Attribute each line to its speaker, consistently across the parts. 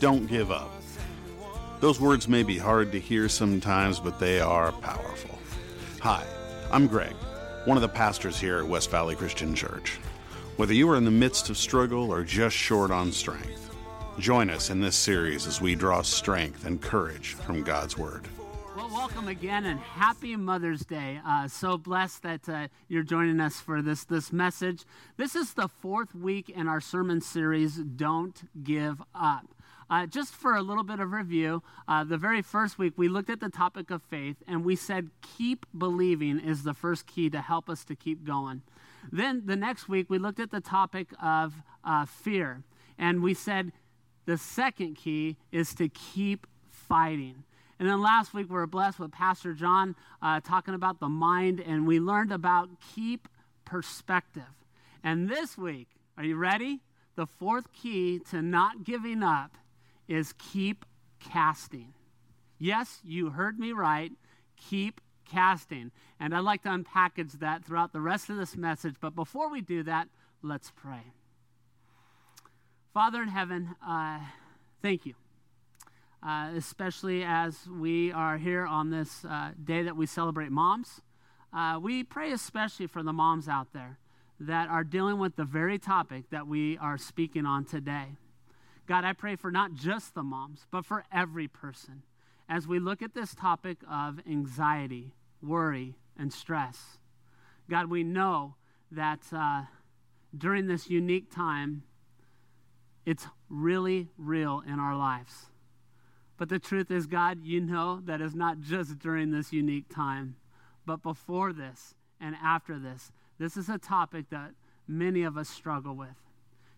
Speaker 1: Don't give up. Those words may be hard to hear sometimes, but they are powerful. Hi, I'm Greg, one of the pastors here at West Valley Christian Church. Whether you are in the midst of struggle or just short on strength, join us in this series as we draw strength and courage from God's Word.
Speaker 2: Well, welcome again and happy Mother's Day. Uh, so blessed that uh, you're joining us for this, this message. This is the fourth week in our sermon series, Don't Give Up. Uh, just for a little bit of review, uh, the very first week we looked at the topic of faith and we said keep believing is the first key to help us to keep going. Then the next week we looked at the topic of uh, fear and we said the second key is to keep fighting. And then last week we were blessed with Pastor John uh, talking about the mind and we learned about keep perspective. And this week, are you ready? The fourth key to not giving up is keep casting. Yes, you heard me right. Keep casting. And I'd like to unpackage that throughout the rest of this message. But before we do that, let's pray. Father in heaven, uh, thank you. Uh, especially as we are here on this uh, day that we celebrate moms. Uh, we pray especially for the moms out there that are dealing with the very topic that we are speaking on today. God, I pray for not just the moms, but for every person as we look at this topic of anxiety, worry, and stress. God, we know that uh, during this unique time, it's really real in our lives. But the truth is, God, you know that is not just during this unique time, but before this and after this. This is a topic that many of us struggle with.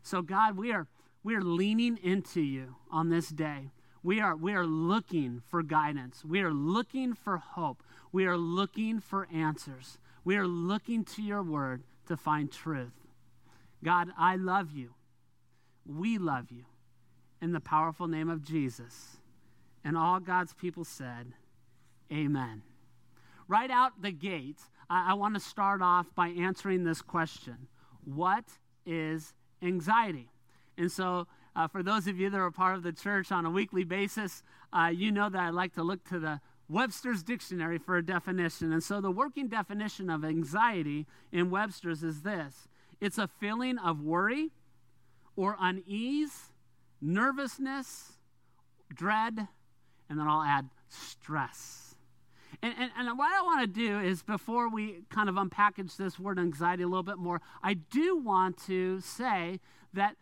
Speaker 2: So, God, we are we are leaning into you on this day. We are, we are looking for guidance. We are looking for hope. We are looking for answers. We are looking to your word to find truth. God, I love you. We love you. In the powerful name of Jesus. And all God's people said, Amen. Right out the gate, I, I want to start off by answering this question What is anxiety? And so, uh, for those of you that are part of the church on a weekly basis, uh, you know that I like to look to the Webster's Dictionary for a definition. And so, the working definition of anxiety in Webster's is this it's a feeling of worry or unease, nervousness, dread, and then I'll add stress. And, and, and, what I want to do is, before we kind of unpackage this word anxiety a little bit more, I do want to say that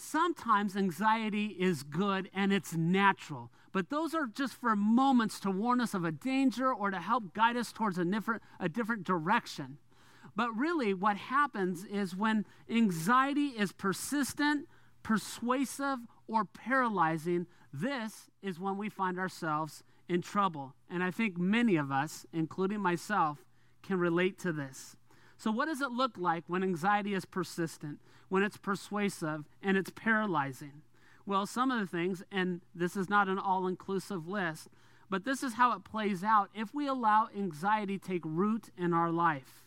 Speaker 2: Sometimes anxiety is good and it's natural, but those are just for moments to warn us of a danger or to help guide us towards a different, a different direction. But really, what happens is when anxiety is persistent, persuasive, or paralyzing, this is when we find ourselves in trouble. And I think many of us, including myself, can relate to this. So, what does it look like when anxiety is persistent? when it's persuasive and it's paralyzing? Well, some of the things, and this is not an all inclusive list, but this is how it plays out if we allow anxiety take root in our life.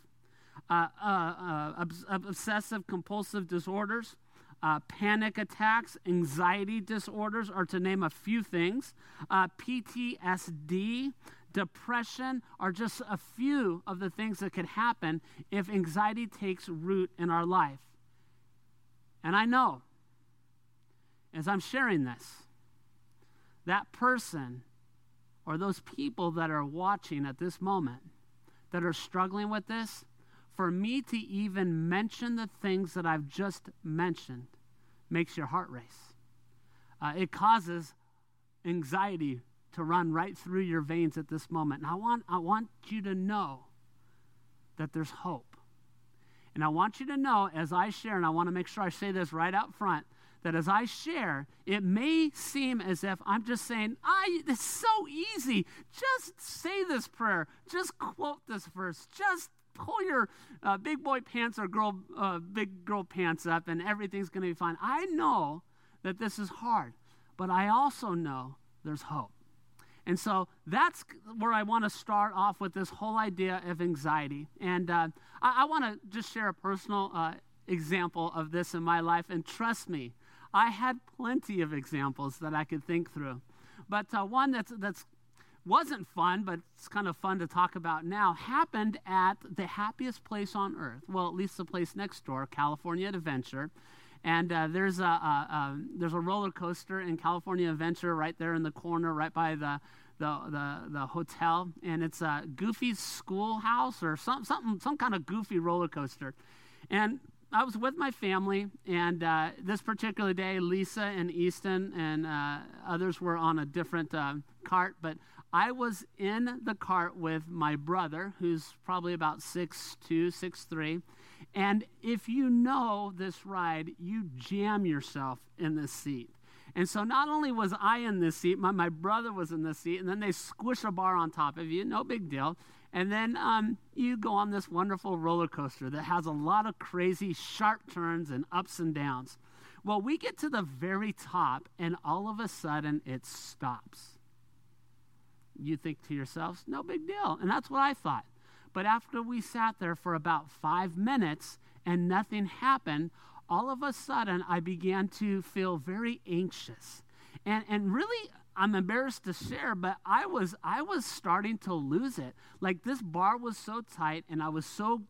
Speaker 2: Uh, uh, uh, obs- obsessive compulsive disorders, uh, panic attacks, anxiety disorders are to name a few things. Uh, PTSD, depression are just a few of the things that could happen if anxiety takes root in our life. And I know, as I'm sharing this, that person or those people that are watching at this moment that are struggling with this, for me to even mention the things that I've just mentioned makes your heart race. Uh, it causes anxiety to run right through your veins at this moment. And I want, I want you to know that there's hope. And I want you to know as I share, and I want to make sure I say this right out front, that as I share, it may seem as if I'm just saying, I, it's so easy. Just say this prayer. Just quote this verse. Just pull your uh, big boy pants or girl, uh, big girl pants up, and everything's going to be fine. I know that this is hard, but I also know there's hope. And so that's where I want to start off with this whole idea of anxiety. And uh, I, I want to just share a personal uh, example of this in my life. And trust me, I had plenty of examples that I could think through. But uh, one that's, that's wasn't fun, but it's kind of fun to talk about now, happened at the happiest place on earth. Well, at least the place next door, California Adventure. And uh, there's, a, a, a, there's a roller coaster in California Adventure right there in the corner, right by the, the, the, the hotel. And it's a Goofy's Schoolhouse or some, something, some kind of goofy roller coaster. And I was with my family, and uh, this particular day, Lisa and Easton and uh, others were on a different uh, cart, but I was in the cart with my brother, who's probably about six two, six three, and if you know this ride, you jam yourself in this seat. And so not only was I in this seat, my, my brother was in this seat, and then they squish a bar on top of you, no big deal. And then um, you go on this wonderful roller coaster that has a lot of crazy sharp turns and ups and downs. Well, we get to the very top, and all of a sudden it stops. You think to yourselves, no big deal. And that's what I thought. But after we sat there for about five minutes and nothing happened, all of a sudden I began to feel very anxious. And, and really, I'm embarrassed to share, but I was I was starting to lose it. Like this bar was so tight and I was so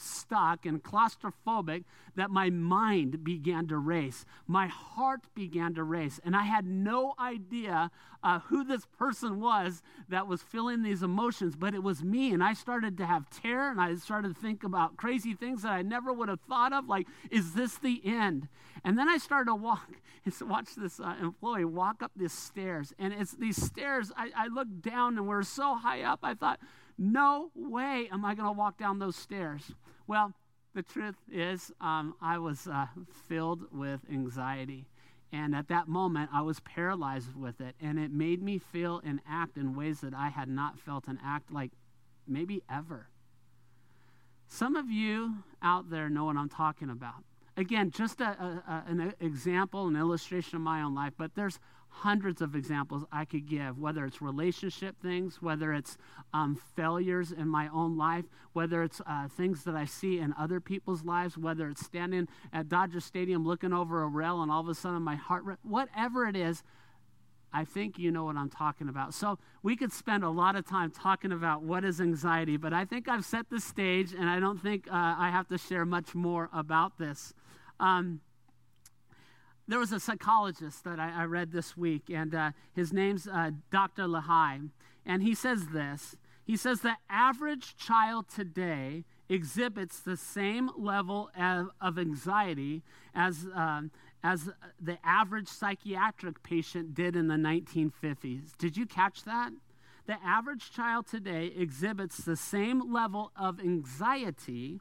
Speaker 2: stuck and claustrophobic that my mind began to race. My heart began to race. And I had no idea uh, who this person was that was feeling these emotions, but it was me. And I started to have terror and I started to think about crazy things that I never would have thought of, like, is this the end? And then I started to walk and watch this uh, employee walk up these stairs. And it's these stairs, I, I looked down and we're so high up, I thought, no way am I going to walk down those stairs. Well, the truth is, um, I was uh, filled with anxiety. And at that moment, I was paralyzed with it. And it made me feel and act in ways that I had not felt and act like maybe ever. Some of you out there know what I'm talking about. Again, just a, a, an example, an illustration of my own life, but there's hundreds of examples I could give, whether it's relationship things, whether it's um, failures in my own life, whether it's uh, things that I see in other people's lives, whether it's standing at Dodger Stadium looking over a rail and all of a sudden my heart, whatever it is, I think you know what I'm talking about. So we could spend a lot of time talking about what is anxiety, but I think I've set the stage and I don't think uh, I have to share much more about this. Um, there was a psychologist that I, I read this week, and uh, his name's uh, Dr. Leahy, and he says this. He says the average child today exhibits the same level of, of anxiety as, um, as the average psychiatric patient did in the 1950s. Did you catch that? The average child today exhibits the same level of anxiety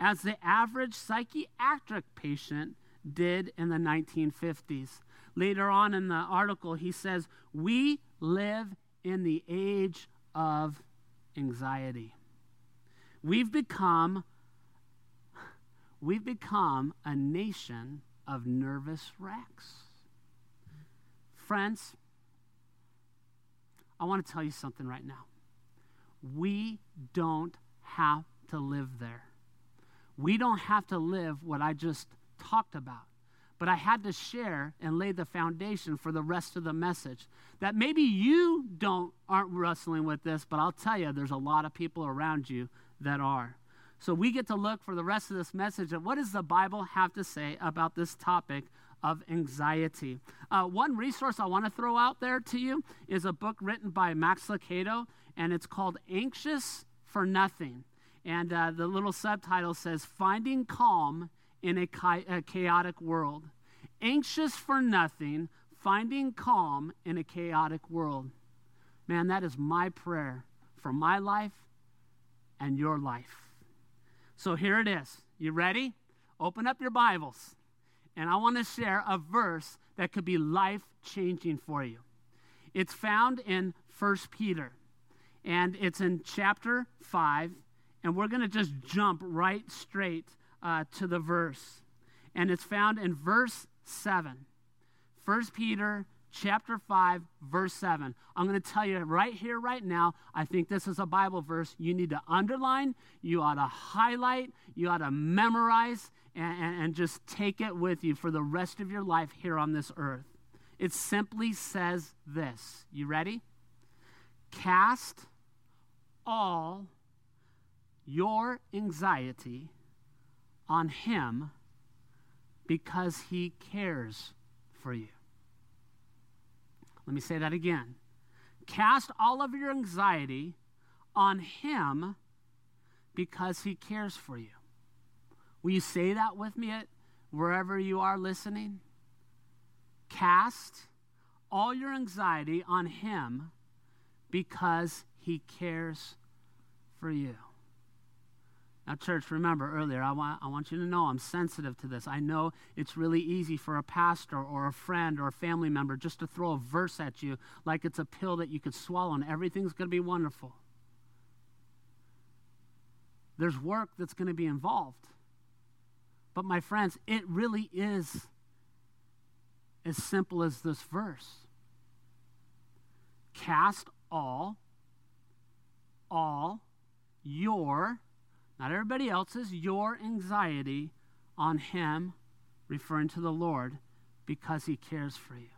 Speaker 2: as the average psychiatric patient did in the 1950s. Later on in the article, he says, We live in the age of anxiety. We've become we've become a nation of nervous wrecks. Friends, I want to tell you something right now. We don't have to live there. We don't have to live what I just talked about. But I had to share and lay the foundation for the rest of the message. That maybe you don't aren't wrestling with this, but I'll tell you, there's a lot of people around you that are. So we get to look for the rest of this message at what does the Bible have to say about this topic of anxiety. Uh, one resource I want to throw out there to you is a book written by Max Lucado, and it's called Anxious for Nothing. And uh, the little subtitle says, Finding Calm in a, chaotic world. Anxious for nothing, finding calm in a chaotic world. Man, that is my prayer for my life and your life. So here it is. You ready? Open up your Bibles. And I want to share a verse that could be life changing for you. It's found in 1 Peter, and it's in chapter 5. And we're going to just jump right straight uh, to the verse. And it's found in verse 7. 1 Peter chapter 5, verse 7. I'm going to tell you right here, right now, I think this is a Bible verse you need to underline, you ought to highlight, you ought to memorize, and, and, and just take it with you for the rest of your life here on this earth. It simply says this. You ready? Cast all your anxiety on Him because He cares for you. Let me say that again. Cast all of your anxiety on Him because He cares for you. Will you say that with me at wherever you are listening? Cast all your anxiety on Him because He cares for you. Now, church, remember earlier, I want, I want you to know I'm sensitive to this. I know it's really easy for a pastor or a friend or a family member just to throw a verse at you like it's a pill that you could swallow and everything's going to be wonderful. There's work that's going to be involved. But, my friends, it really is as simple as this verse Cast all, all your not everybody else's, your anxiety on Him, referring to the Lord, because He cares for you.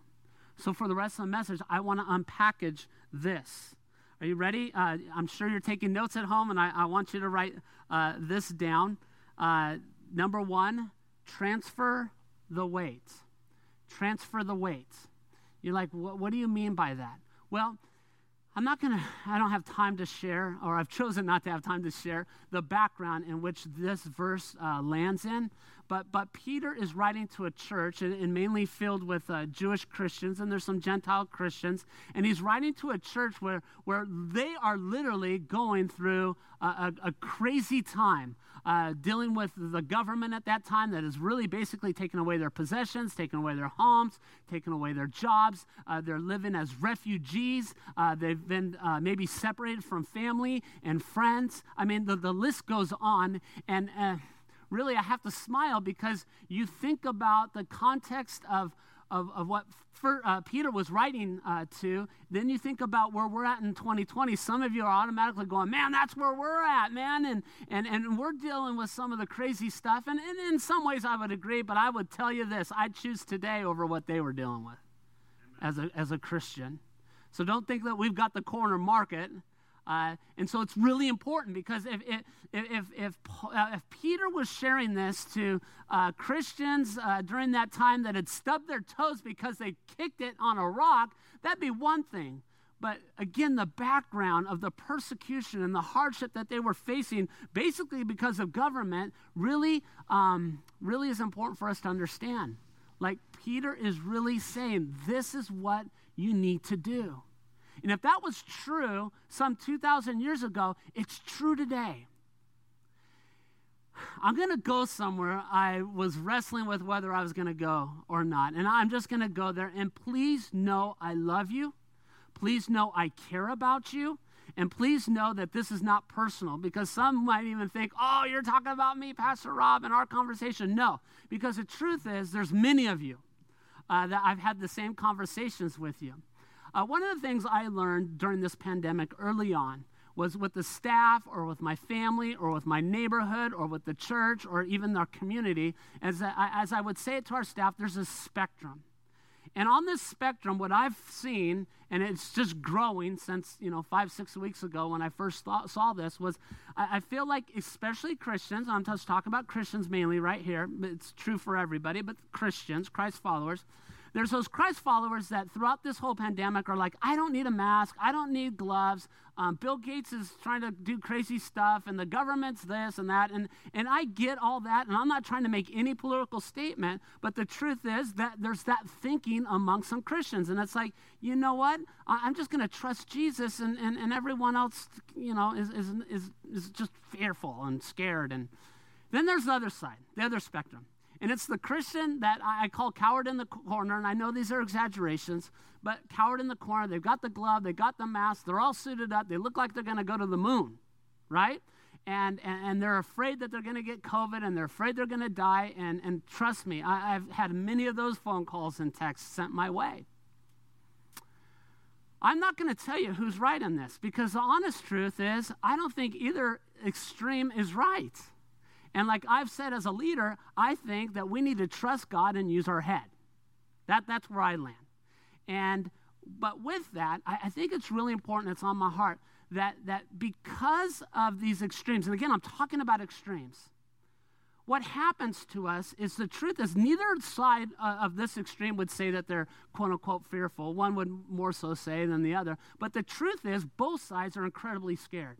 Speaker 2: So, for the rest of the message, I want to unpackage this. Are you ready? Uh, I'm sure you're taking notes at home, and I, I want you to write uh, this down. Uh, number one, transfer the weight. Transfer the weight. You're like, what do you mean by that? Well, I'm not going to, I don't have time to share, or I've chosen not to have time to share the background in which this verse uh, lands in. But, but Peter is writing to a church, and, and mainly filled with uh, Jewish Christians, and there's some Gentile Christians. And he's writing to a church where, where they are literally going through a, a, a crazy time uh, dealing with the government at that time that is really basically taking away their possessions, taking away their homes, taking away their jobs. Uh, they're living as refugees. Uh, they've been uh, maybe separated from family and friends. I mean, the, the list goes on. And uh, really, I have to smile because you think about the context of of, of what for, uh, Peter was writing uh, to, then you think about where we're at in 2020. Some of you are automatically going, man, that's where we're at, man. And, and, and we're dealing with some of the crazy stuff. And, and in some ways, I would agree, but I would tell you this I'd choose today over what they were dealing with as a, as a Christian. So don't think that we've got the corner market. Uh, and so it's really important because if, if, if, if, uh, if Peter was sharing this to uh, Christians uh, during that time that had stubbed their toes because they kicked it on a rock, that'd be one thing. But again, the background of the persecution and the hardship that they were facing, basically because of government, really, um, really is important for us to understand. Like Peter is really saying, this is what you need to do. And if that was true some 2,000 years ago, it's true today. I'm going to go somewhere I was wrestling with whether I was going to go or not. And I'm just going to go there. And please know I love you. Please know I care about you. And please know that this is not personal because some might even think, oh, you're talking about me, Pastor Rob, in our conversation. No, because the truth is, there's many of you uh, that I've had the same conversations with you. Uh, one of the things I learned during this pandemic early on was with the staff or with my family or with my neighborhood or with the church or even our community, as I, as I would say it to our staff, there's a spectrum. And on this spectrum, what I've seen, and it's just growing since, you know, five, six weeks ago when I first thought, saw this, was I, I, feel like, especially Christians, I'm just talking about Christians mainly right here, but it's true for everybody, but Christians, Christ followers, there's those Christ followers that throughout this whole pandemic are like, I don't need a mask. I don't need gloves. Um, Bill Gates is trying to do crazy stuff, and the government's this and that. And, and I get all that, and I'm not trying to make any political statement, but the truth is that there's that thinking among some Christians. And it's like, you know what? I, am just going to trust Jesus, and, and, and everyone else, you know, is, is, is, is just fearful and scared. And then there's the other side, the other spectrum. And it's the Christian that I call coward in the corner. And I know these are exaggerations, but coward in the corner. They've got the glove, they've got the mask, they're all suited up. They look like they're going to go to the moon, right? And, and, and they're afraid that they're going to get COVID and they're afraid they're going to die. And, and trust me, I, I've had many of those phone calls and texts sent my way. I'm not going to tell you who's right in this because the honest truth is, I don't think either extreme is right. And like I've said as a leader, I think that we need to trust God and use our head. That, that's where I land. And but with that, I, I think it's really important, it's on my heart, that, that because of these extremes, and again, I'm talking about extremes, what happens to us is the truth is neither side of this extreme would say that they're quote unquote fearful. One would more so say than the other. But the truth is, both sides are incredibly scared.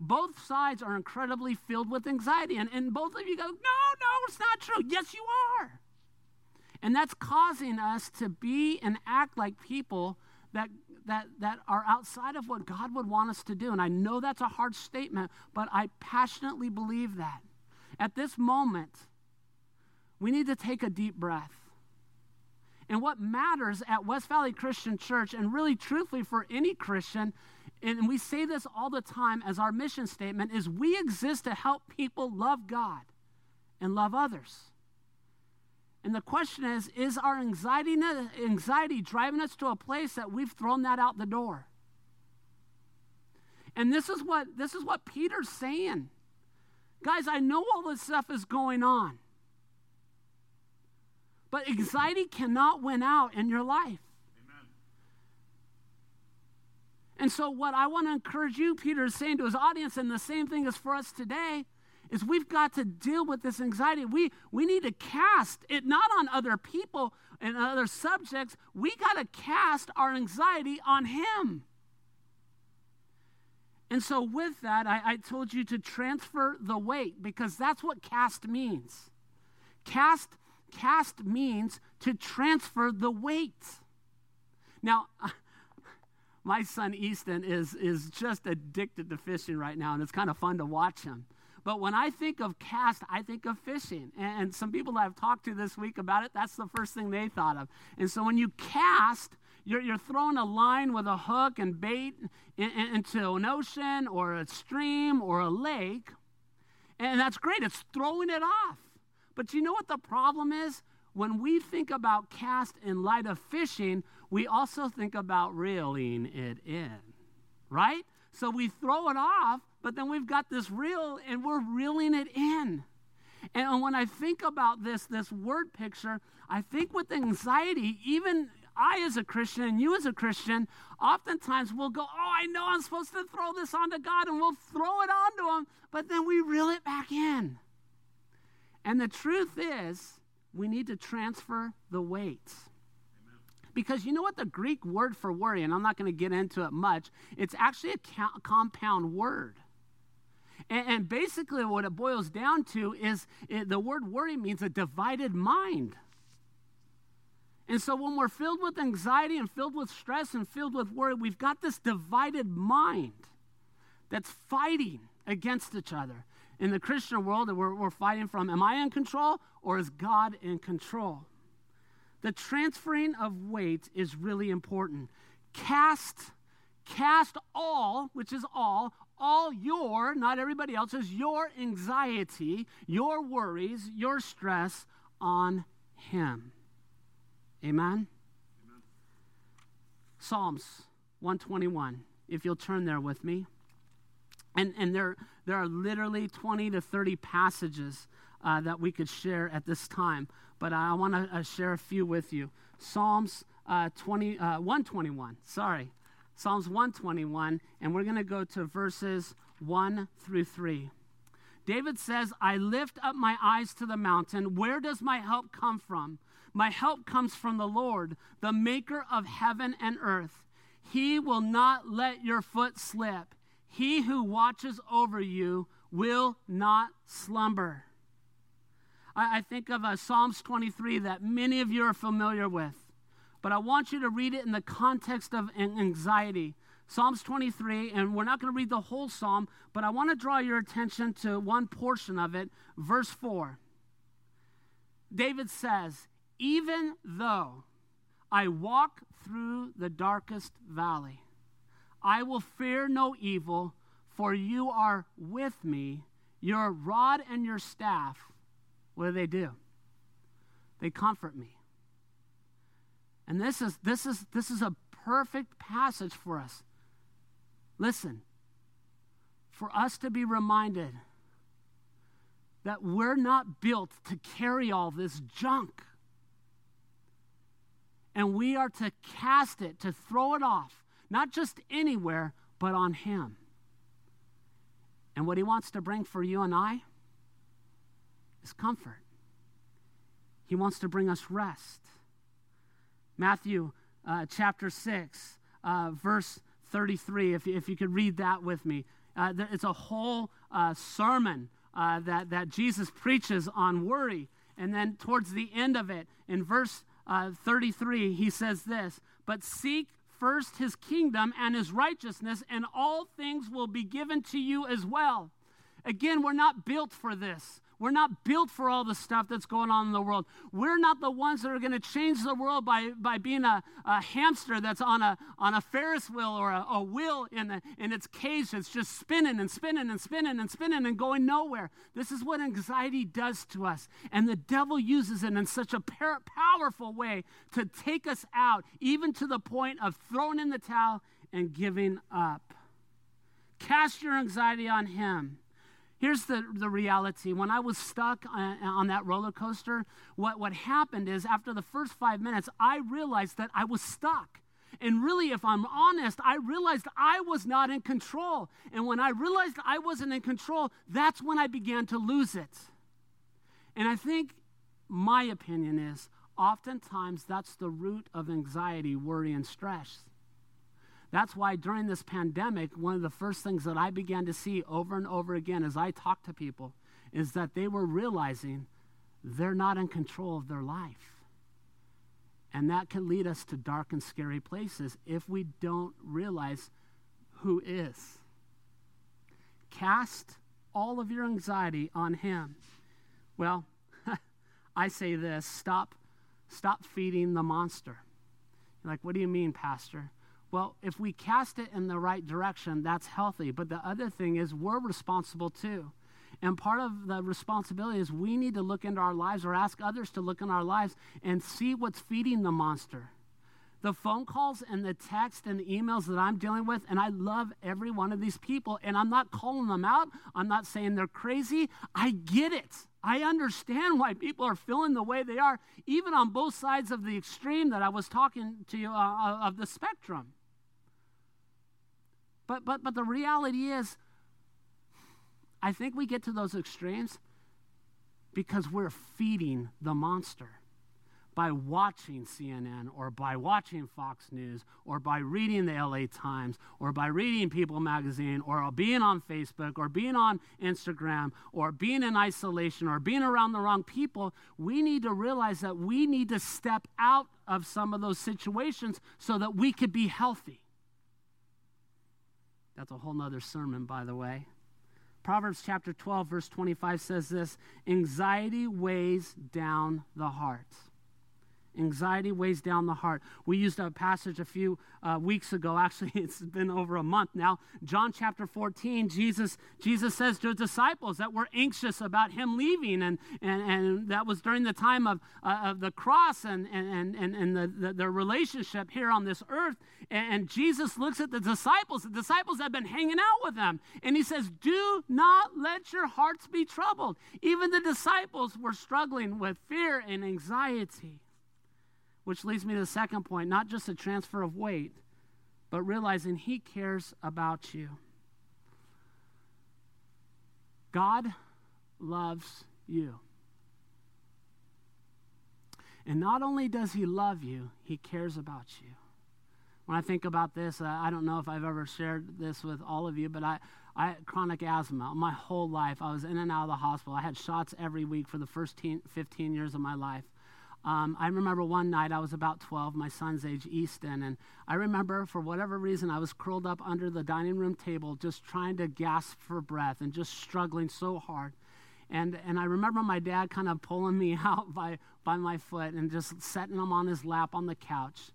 Speaker 2: Both sides are incredibly filled with anxiety. And, and both of you go, no, no, it's not true. Yes, you are. And that's causing us to be and act like people that, that, that are outside of what God would want us to do. And I know that's a hard statement, but I passionately believe that. At this moment, we need to take a deep breath. And what matters at West Valley Christian Church, and really truthfully for any Christian, and we say this all the time as our mission statement, is we exist to help people love God and love others. And the question is is our anxiety, anxiety driving us to a place that we've thrown that out the door? And this is what this is what Peter's saying. Guys, I know all this stuff is going on. But anxiety cannot win out in your life. Amen. And so, what I want to encourage you, Peter is saying to his audience, and the same thing is for us today, is we've got to deal with this anxiety. We, we need to cast it not on other people and other subjects. We got to cast our anxiety on Him. And so, with that, I, I told you to transfer the weight because that's what cast means. Cast, cast means to transfer the weight. Now, my son Easton is, is just addicted to fishing right now, and it's kind of fun to watch him. But when I think of cast, I think of fishing. And some people that I've talked to this week about it, that's the first thing they thought of. And so when you cast, you're, you're throwing a line with a hook and bait in, in, into an ocean or a stream or a lake. And that's great, it's throwing it off. But you know what the problem is? When we think about cast in light of fishing, we also think about reeling it in, right? So we throw it off, but then we've got this reel and we're reeling it in. And when I think about this, this word picture, I think with anxiety, even I as a Christian and you as a Christian, oftentimes we'll go, Oh, I know I'm supposed to throw this onto God, and we'll throw it onto Him, but then we reel it back in. And the truth is, we need to transfer the weight. Because you know what the Greek word for worry, and I'm not going to get into it much, it's actually a compound word. And, and basically, what it boils down to is it, the word worry means a divided mind. And so, when we're filled with anxiety and filled with stress and filled with worry, we've got this divided mind that's fighting against each other. In the Christian world, we're, we're fighting from am I in control or is God in control? the transferring of weight is really important. Cast, cast all, which is all, all your, not everybody else's, your anxiety, your worries, your stress on Him. Amen? Amen? Psalms 121, if you'll turn there with me. And, and there, there are literally 20 to 30 passages uh, that we could share at this time but I want to uh, share a few with you. Psalms uh, 20, uh, 121, sorry. Psalms 121, and we're going to go to verses 1 through 3. David says, I lift up my eyes to the mountain. Where does my help come from? My help comes from the Lord, the maker of heaven and earth. He will not let your foot slip. He who watches over you will not slumber. I, I think of uh, Psalms 23 that many of you are familiar with, but I want you to read it in the context of anxiety. Psalms 23, and we're not going to read the whole psalm, but I want to draw your attention to one portion of it, verse 4. David says, Even though I walk through the darkest valley, I will fear no evil, for you are with me. Your rod and your staff, what do they do? They comfort me. And this is this is this is a perfect passage for us. Listen, for us to be reminded that we're not built to carry all this junk. And we are to cast it, to throw it off, not just anywhere, but on Him. And what He wants to bring for you and I is comfort. He wants to bring us rest. Matthew uh, chapter 6, uh, verse 33, if, if you could read that with me. Uh, it's a whole uh, sermon uh, that, that Jesus preaches on worry. And then towards the end of it, in verse uh, 33, he says this But seek first his kingdom and his righteousness, and all things will be given to you as well. Again, we're not built for this. We're not built for all the stuff that's going on in the world. We're not the ones that are going to change the world by, by being a, a hamster that's on a, on a Ferris wheel or a, a wheel in, a, in its cage that's just spinning and spinning and spinning and spinning and going nowhere. This is what anxiety does to us. And the devil uses it in such a par- powerful way to take us out, even to the point of throwing in the towel and giving up. Cast your anxiety on him Here's the, the reality. When I was stuck on, on, that roller coaster, what, what happened is after the first five minutes, I realized that I was stuck. And really, if I'm honest, I realized I was not in control. And when I realized I wasn't in control, that's when I began to lose it. And I think my opinion is oftentimes that's the root of anxiety, worry, and stress. That's why during this pandemic, one of the first things that I began to see over and over again as I talked to people is that they were realizing they're not in control of their life. And that can lead us to dark and scary places if we don't realize who is. Cast all of your anxiety on him. Well, I say this stop, stop feeding the monster. You're like, what do you mean, Pastor? Well, if we cast it in the right direction, that's healthy. But the other thing is, we're responsible too. And part of the responsibility is we need to look into our lives or ask others to look in our lives and see what's feeding the monster. The phone calls and the text and the emails that I'm dealing with, and I love every one of these people, and I'm not calling them out. I'm not saying they're crazy. I get it. I understand why people are feeling the way they are, even on both sides of the extreme that I was talking to you uh, uh of the spectrum. But, but, but the reality is, I think we get to those extremes because we're feeding the monster by watching CNN or by watching Fox News or by reading the LA Times or by reading People magazine or being on Facebook or being on Instagram or being in isolation or being around the wrong people, we need to realize that we need to step out of some of those situations so that we could be healthy. That's a whole nother sermon, by the way. Proverbs chapter 12, verse 25 says this Anxiety weighs down the heart. Anxiety weighs down the heart. We used a passage a few uh, weeks ago. Actually, it's been over a month now. John chapter 14, Jesus, Jesus says to his disciples that were anxious about him leaving, and, and, and that was during the time of, uh, of the cross and, and, and, and the, the, the relationship here on this earth. And, and Jesus looks at the disciples. The disciples have been hanging out with them, and he says, Do not let your hearts be troubled. Even the disciples were struggling with fear and anxiety. Which leads me to the second point not just a transfer of weight, but realizing He cares about you. God loves you. And not only does He love you, He cares about you. When I think about this, uh, I don't know if I've ever shared this with all of you, but I, I had chronic asthma my whole life. I was in and out of the hospital. I had shots every week for the first 15 years of my life. Um, I remember one night I was about 12, my son's age, Easton, and I remember for whatever reason I was curled up under the dining room table just trying to gasp for breath and just struggling so hard. And, and I remember my dad kind of pulling me out by, by my foot and just setting him on his lap on the couch.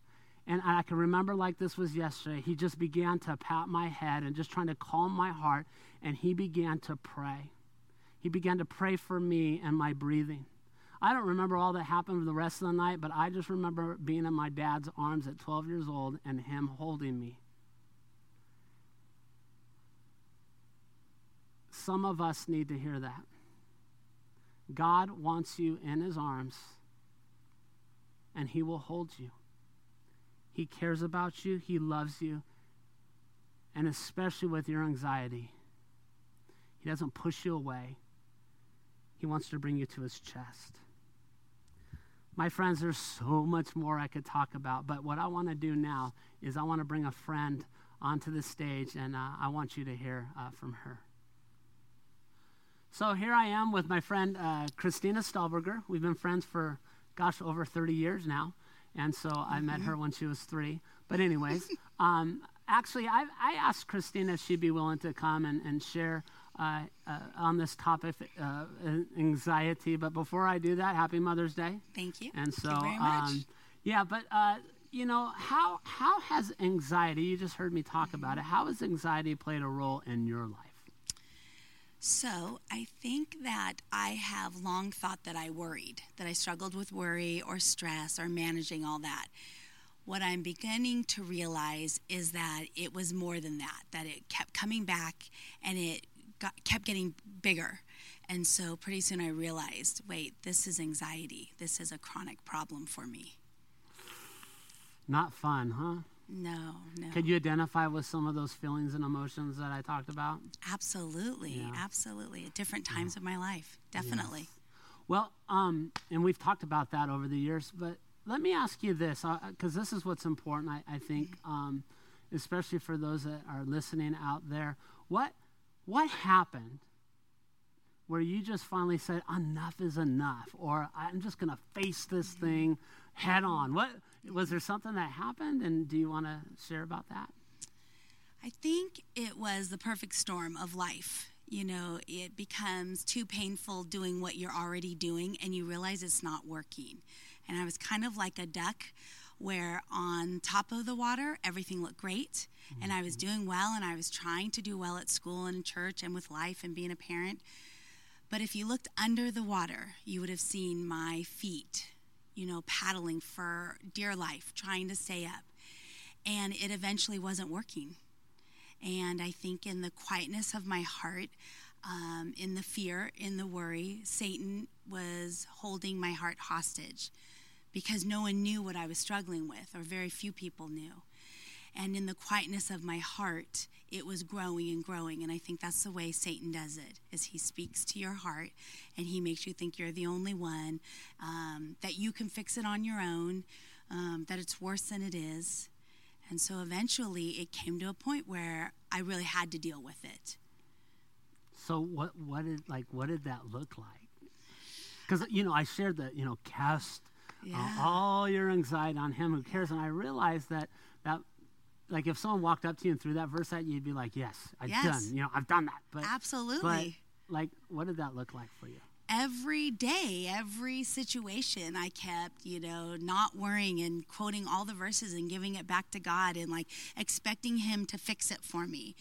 Speaker 2: And I can remember like this was yesterday. He just began to pat my head and just trying to calm my heart, and he began to pray. He began to pray for me and my breathing. I don't remember all that happened for the rest of the night, but I just remember being in my dad's arms at 12 years old and him holding me. Some of us need to hear that. God wants you in his arms, and he will hold you. He cares about you, he loves you, and especially with your anxiety. He doesn't push you away, He wants to bring you to His chest. My friends, there's so much more I could talk about, but what I want to do now is I want to bring a friend onto the stage, and uh, I want you to hear uh, from her. So here I am with my friend uh, Christina Stahlberger. We've been friends for, gosh, over 30 years now. And so mm-hmm. I met her when she was three. But, anyways, um, actually, I, I, asked Christina if she'd be willing to come and, and share uh, uh, on this topic, uh, anxiety. But before I do that, happy Mother's Day.
Speaker 3: Thank you.
Speaker 2: And so,
Speaker 3: um,
Speaker 2: yeah, but uh, you know, how how has anxiety? You just heard me talk about it. How has anxiety played a role in your life?
Speaker 3: So, I think that I have long thought that I worried, that I struggled with worry or stress or managing all that. What I'm beginning to realize is that it was more than that, that it kept coming back and it got, kept getting bigger. And so pretty soon I realized wait, this is anxiety. This is a chronic problem for me.
Speaker 2: Not fun, huh?
Speaker 3: No, no.
Speaker 2: Could you identify with some of those feelings and emotions that I talked about?
Speaker 3: Absolutely, yeah. absolutely. At different times yeah. of my life, definitely. Yes.
Speaker 2: Well, um, and we've talked about that over the years, but let me ask you this, because uh, this is what's important, I, I think, um, especially for those that are listening out there. What what happened where you just finally said, enough is enough, or I'm just going to face this mm-hmm. thing head on? What was there something that happened, and do you want to share about that?
Speaker 3: I think it was the perfect storm of life. You know, it becomes too painful doing what you're already doing, and you realize it's not working. And I was kind of like a duck where on top of the water everything looked great and I was doing well and I was trying to do well at school and church and with life and being a parent. But if you looked under the water, you would have seen my feet, you know, paddling for dear life, trying to stay up. And it eventually wasn't working. And I think in the quietness of my heart, um, in the fear, in the worry, Satan was holding my heart hostage because no one knew what I was struggling with, or very few people knew. And in the quietness of my heart, it was growing and growing. And I think that's the way Satan does it, is he speaks to your heart and he makes you think you're the only one, um, that you can fix it on your own, um, that it's worse than it is. And so eventually it came to a point where I really had to deal with it.
Speaker 2: So what what did like what did that look like? Because you know I shared that you know cast yeah. uh, all your anxiety on him who cares. And I realized that that like if someone walked up to you and threw that verse at you, you'd be like, "Yes, I've yes. done. You know, I've done that."
Speaker 3: But absolutely.
Speaker 2: But, like, what did that look like for you?
Speaker 3: Every day, every situation, I kept, you know, not worrying and quoting all the verses and giving it back to God and like expecting Him to fix it for me.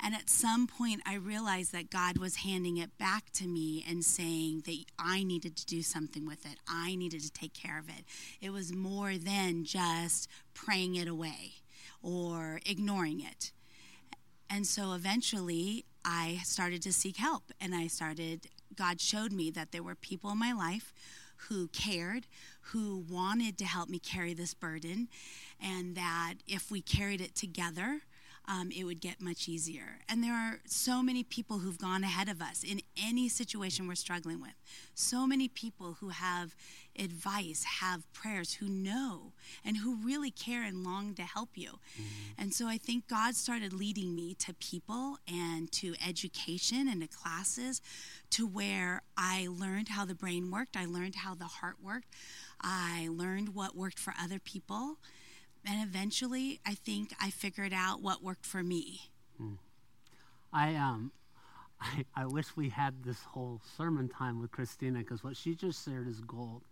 Speaker 3: And at some point, I realized that God was handing it back to me and saying that I needed to do something with it. I needed to take care of it. It was more than just praying it away or ignoring it. And so eventually, I started to seek help and I started, God showed me that there were people in my life who cared, who wanted to help me carry this burden, and that if we carried it together, um, it would get much easier. And there are so many people who've gone ahead of us in any situation we're struggling with. So many people who have advice, have prayers, who know, and who really care and long to help you. Mm-hmm. And so I think God started leading me to people and to education and to classes to where I learned how the brain worked, I learned how the heart worked, I learned what worked for other people. And eventually, I think I figured out what worked for me. Hmm.
Speaker 2: I um, I, I wish we had this whole sermon time with Christina because what she just shared is gold.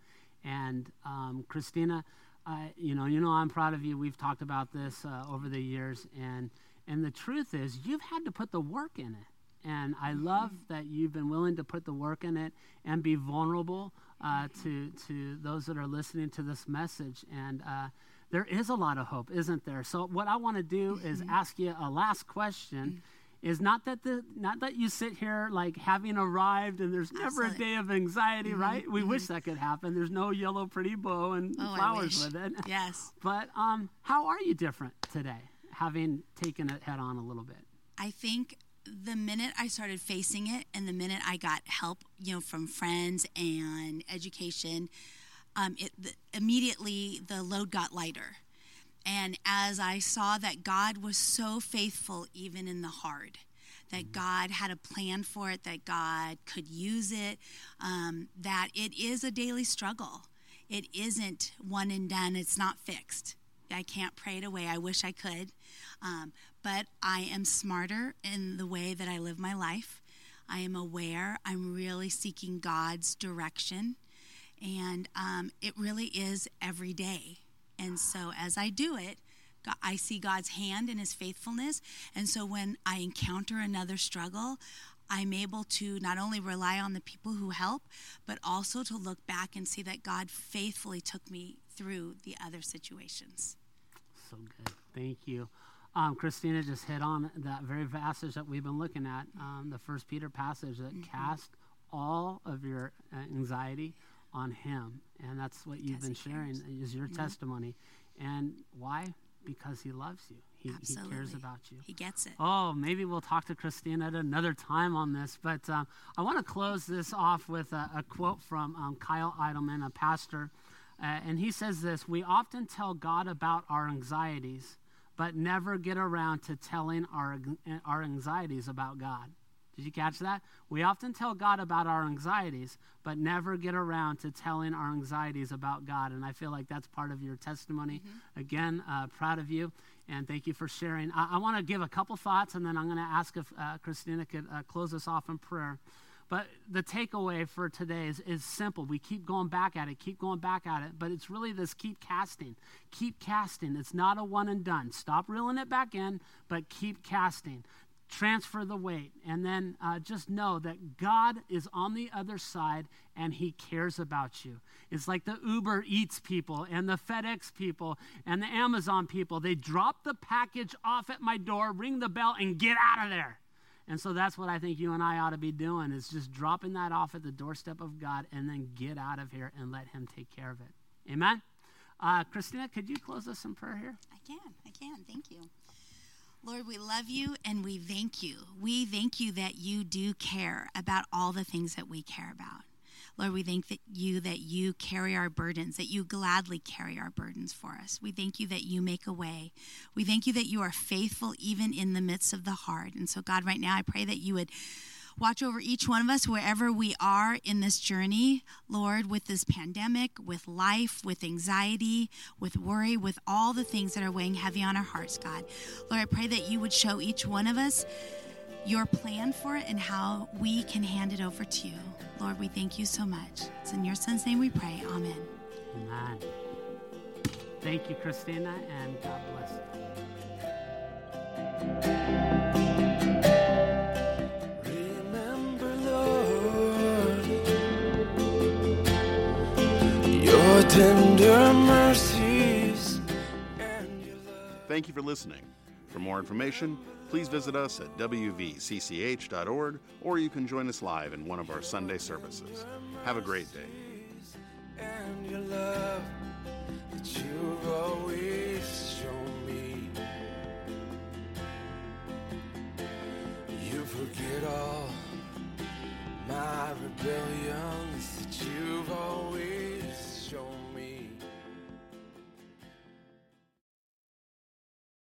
Speaker 2: And um, Christina, uh, you know, you know, I'm proud of you. We've talked about this uh, over the years, and and the truth is, you've had to put the work in it. And I mm-hmm. love that you've been willing to put the work in it and be vulnerable uh, to, to those that are listening to this message. And uh, there is a lot of hope, isn't there? So, what I want to do is
Speaker 3: Mm-hmm.
Speaker 2: ask you a last question. Is not that the not that you sit here like having arrived and there's never a day of anxiety, right? We wish that could happen. There's no yellow pretty bow and
Speaker 3: Oh,
Speaker 2: flowers with it.
Speaker 3: Yes.
Speaker 2: But um, how are you different today, having taken it head on a little bit?
Speaker 3: I think the minute I started facing it and the minute I got help, you know, from friends and education, um, it the, immediately the load got lighter. And as I saw that God was so faithful even in the hard, that God had a plan for it, that God could use it, um, that it is a daily struggle. It isn't one and done, it's not fixed. I can't pray it away. I wish I could. Um, but I am smarter in the way that I live my life. I am aware. I'm really seeking God's direction. And um, it really is every day. And so as I do it, I see God's hand and his faithfulness. And so when I encounter another struggle, I'm able to not only rely on the people who help, but also to look back and see that God faithfully took me through the other situations.
Speaker 2: So good. Thank you. Um, Christina just hit on that very passage that we've been looking at, um, the First Peter passage that cast all of your uh, anxiety on Him, and that's what you've been sharing
Speaker 3: cares.
Speaker 2: is your testimony. And why? Because He loves you. He, he cares about you.
Speaker 3: He gets it.
Speaker 2: Oh, maybe we'll talk to Christina at another time on this. But um, I want to close this off with a, a quote from um, Kyle Idleman, a pastor. Uh, and he says this We often tell God about our anxieties, but never get around to telling our, our anxieties about God. Did you catch that? We often tell God about our anxieties, but never get around to telling our anxieties about God. And I feel like that's part of your testimony. Again, uh, proud of you, and thank you for sharing. I, I want to give a couple thoughts, and then I'm going to ask if uh, Christina could uh, close us off in prayer. But the takeaway for today is, is simple. We keep going back at it, keep going back at it, but it's really this keep casting. Keep casting. It's not a one and done. Stop reeling it back in, but keep casting transfer the weight and then uh, just know that god is on the other side and he cares about you it's like the uber eats people and the fedex people and the amazon people they drop the package off at my door ring the bell and get out of there and so that's what i think you and i ought to be doing is just dropping that off at the doorstep of god and then get out of here and let him take care of it amen uh, christina could you close us in prayer here
Speaker 3: I can. I can. Thank you. Lord, we love you and we thank you. We thank you that you do care about all the things that we care about. Lord, we thank that you that you carry our burdens, that you gladly carry our burdens for us. We thank you that you make a way. We thank you that you are faithful even in the midst of the hard. And so, God, right now I pray that you would watch over each one of us wherever we are in this journey, Lord, with this pandemic, with life, with anxiety, with worry, with all the things that are weighing heavy on our hearts, God. Lord, I pray that you would show each one of us your plan for it and how we can hand it over to you. Lord, we thank you so much. It's in your son's name we pray. Amen.
Speaker 2: Amen. Thank you, Christina, and God bless you.
Speaker 4: Tender mercies and your love.
Speaker 1: Thank you for listening. For more information, please visit us at wvcch.org or you can join us live in one of our Sunday services. Have a great day.